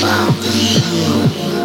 found in you.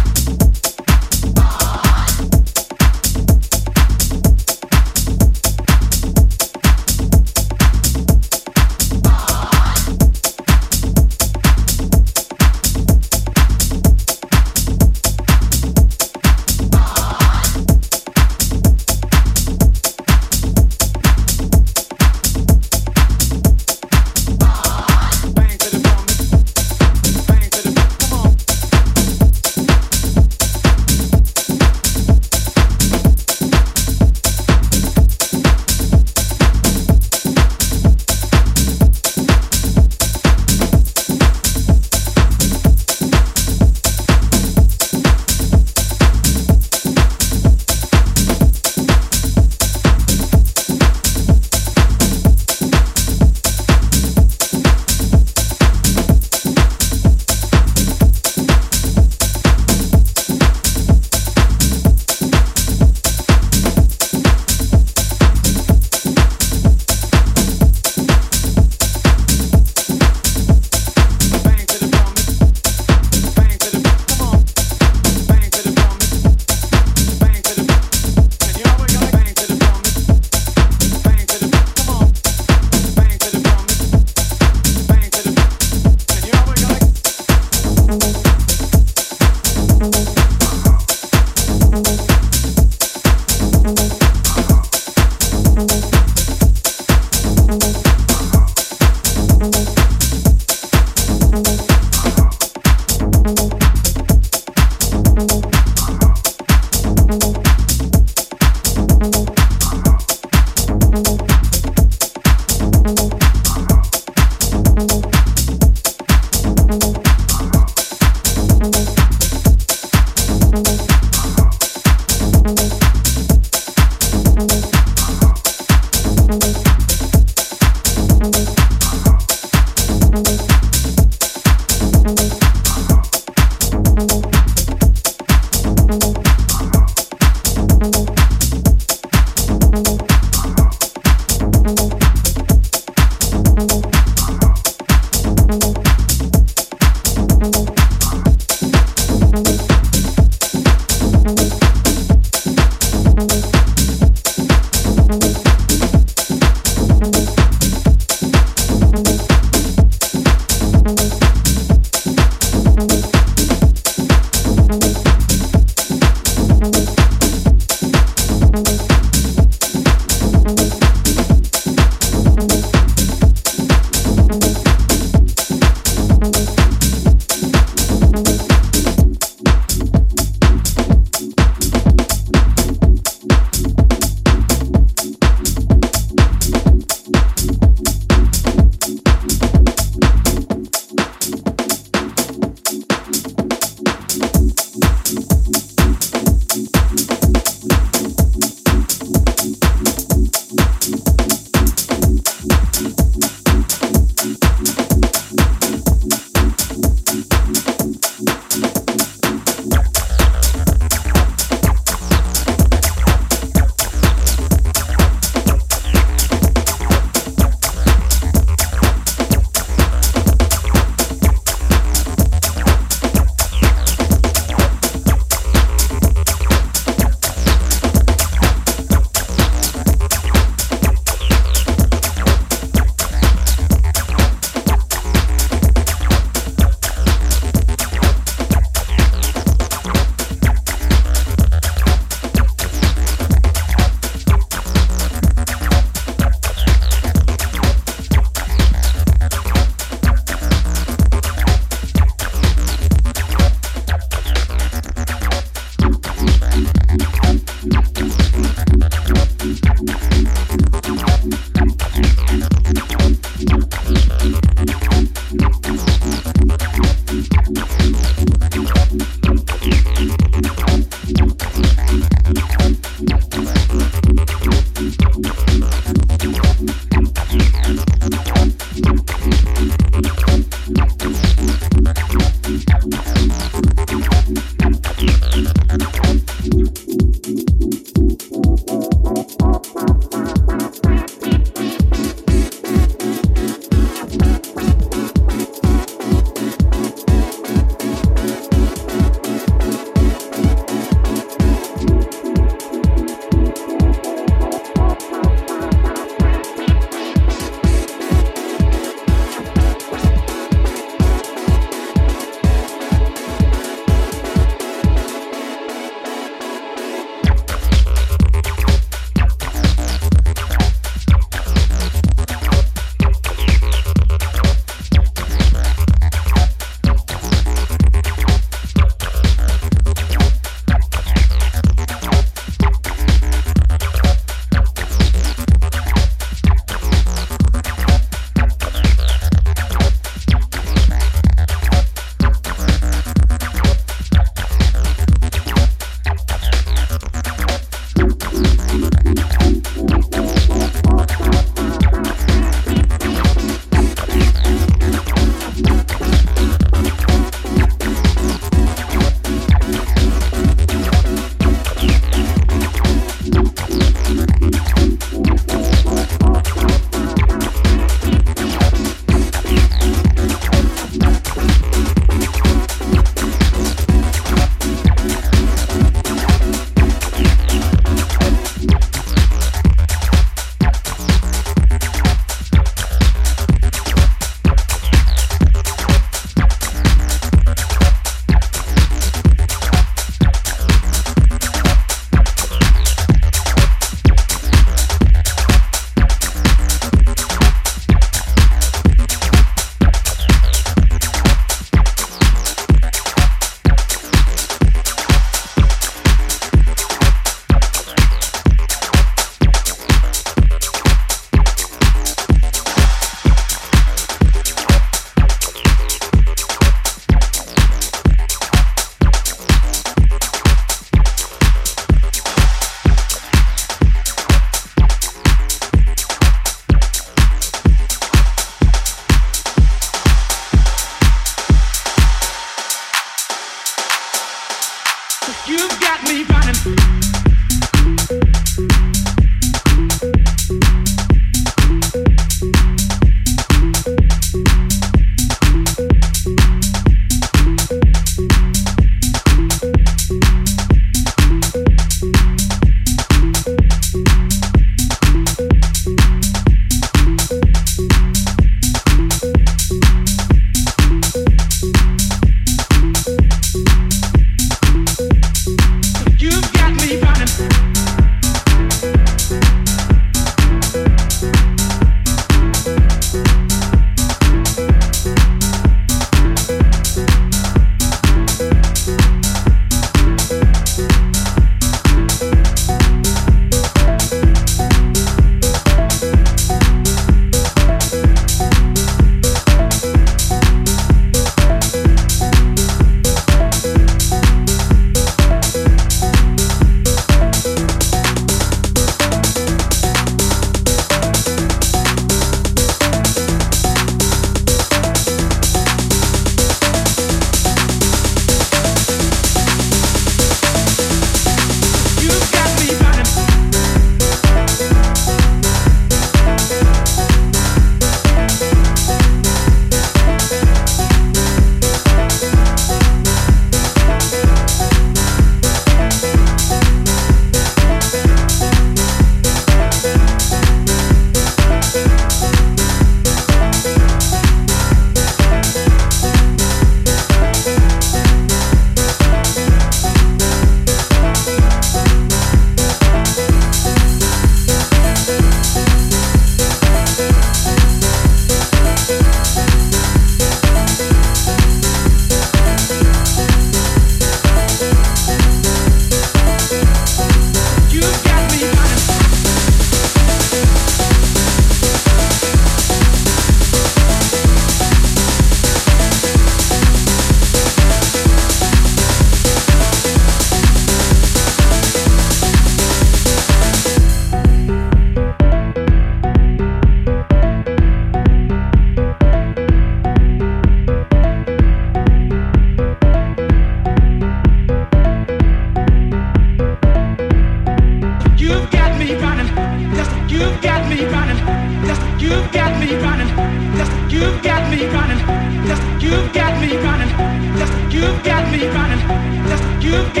you've got me running. Just you've got me running. Just you've got me running. Just you've got me running. Just you've got me running. Just you've got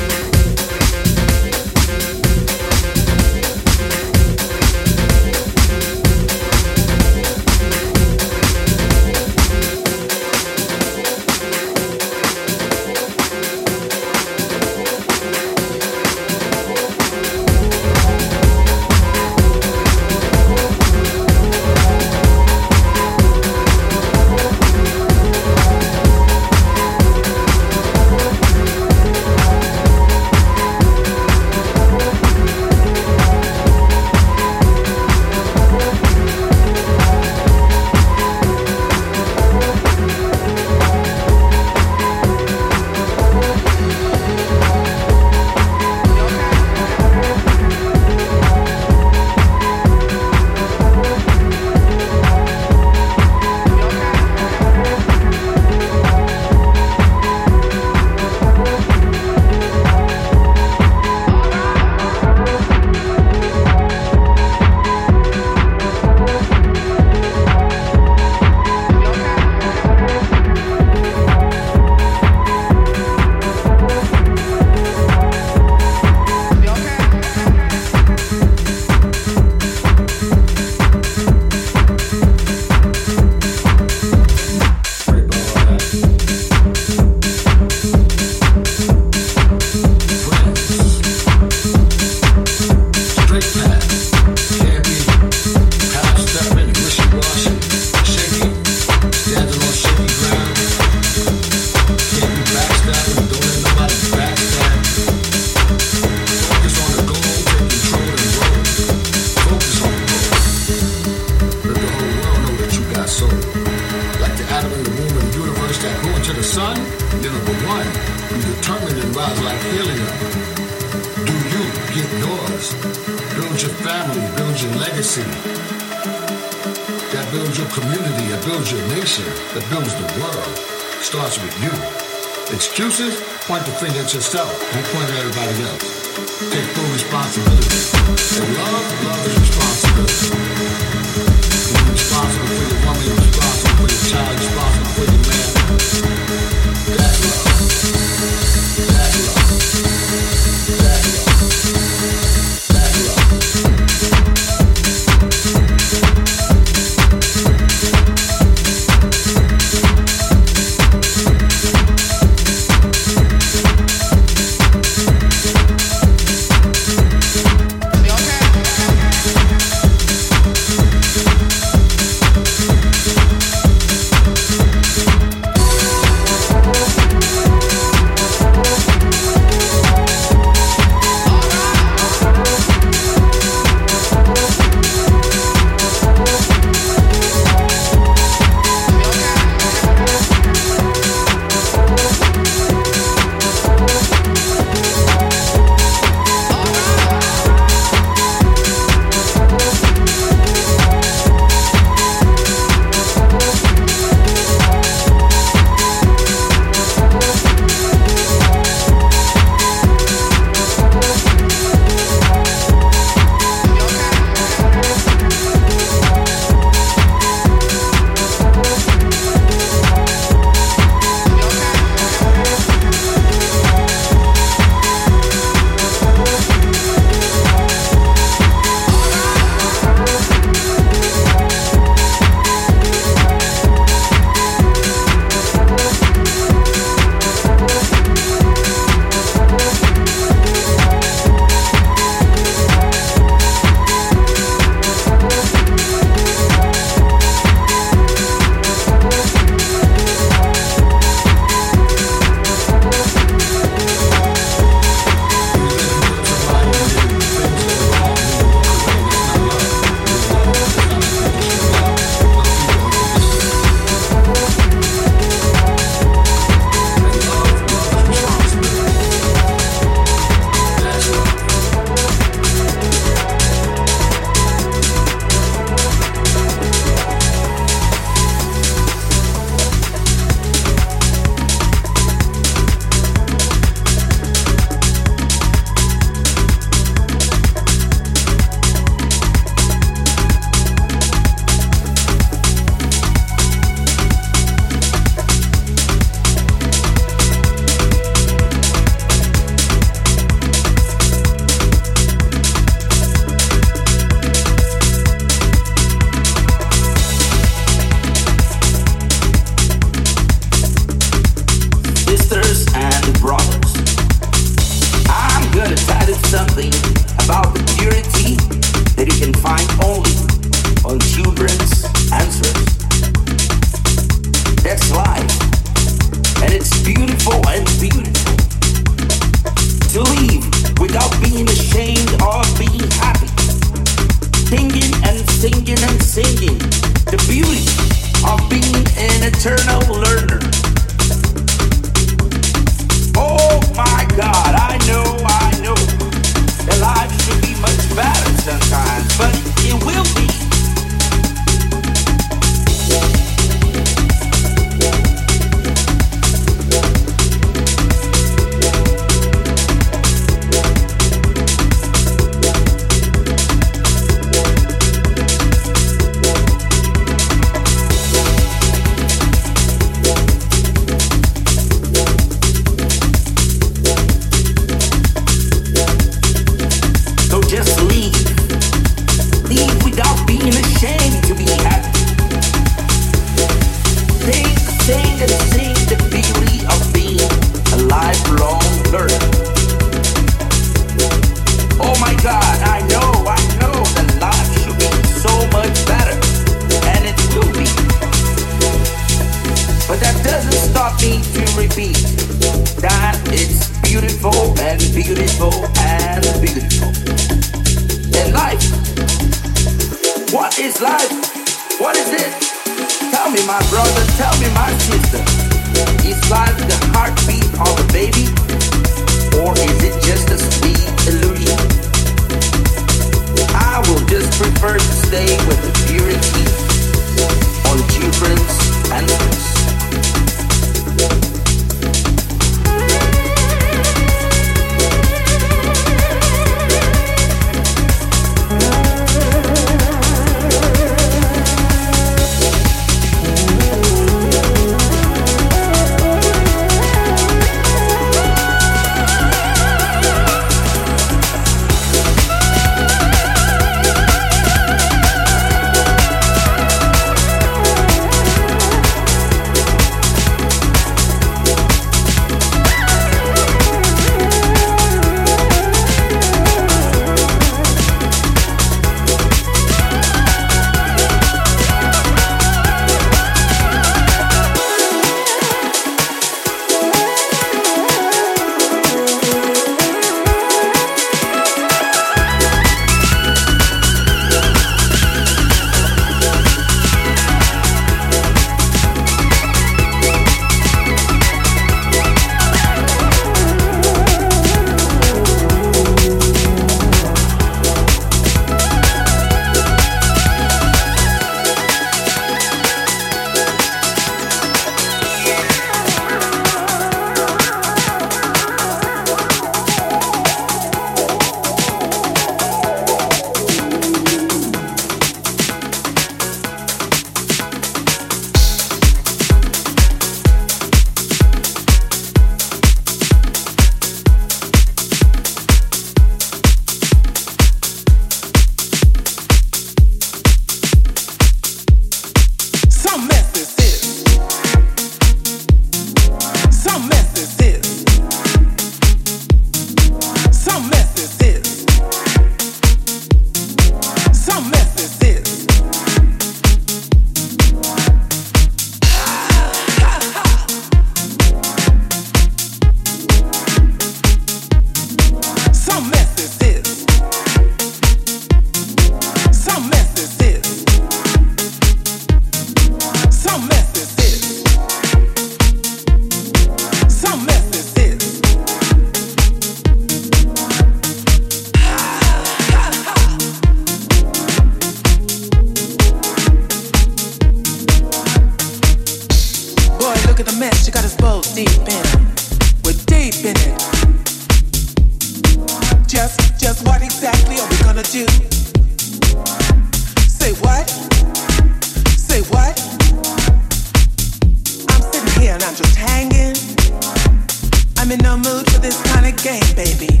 no mood for this kind of game, baby.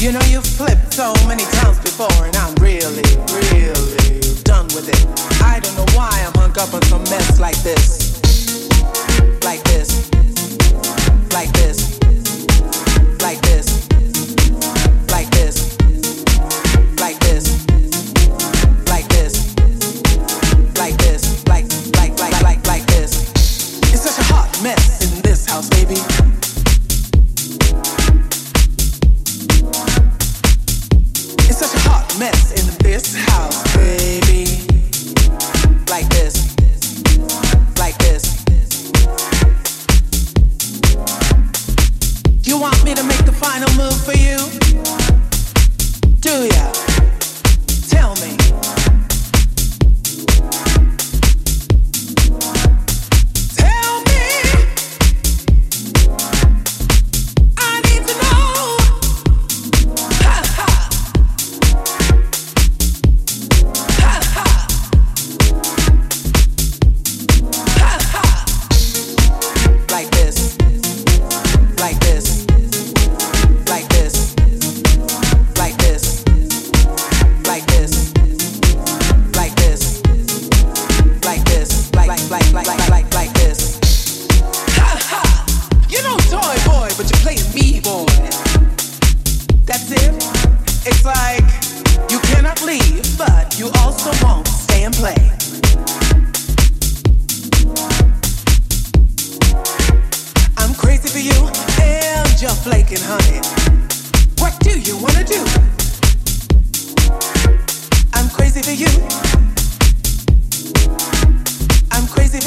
You know you've flipped so many times before, and I'm really, really done with it. I don't know why I'm hung up on some mess like this, like this, like this.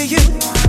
you.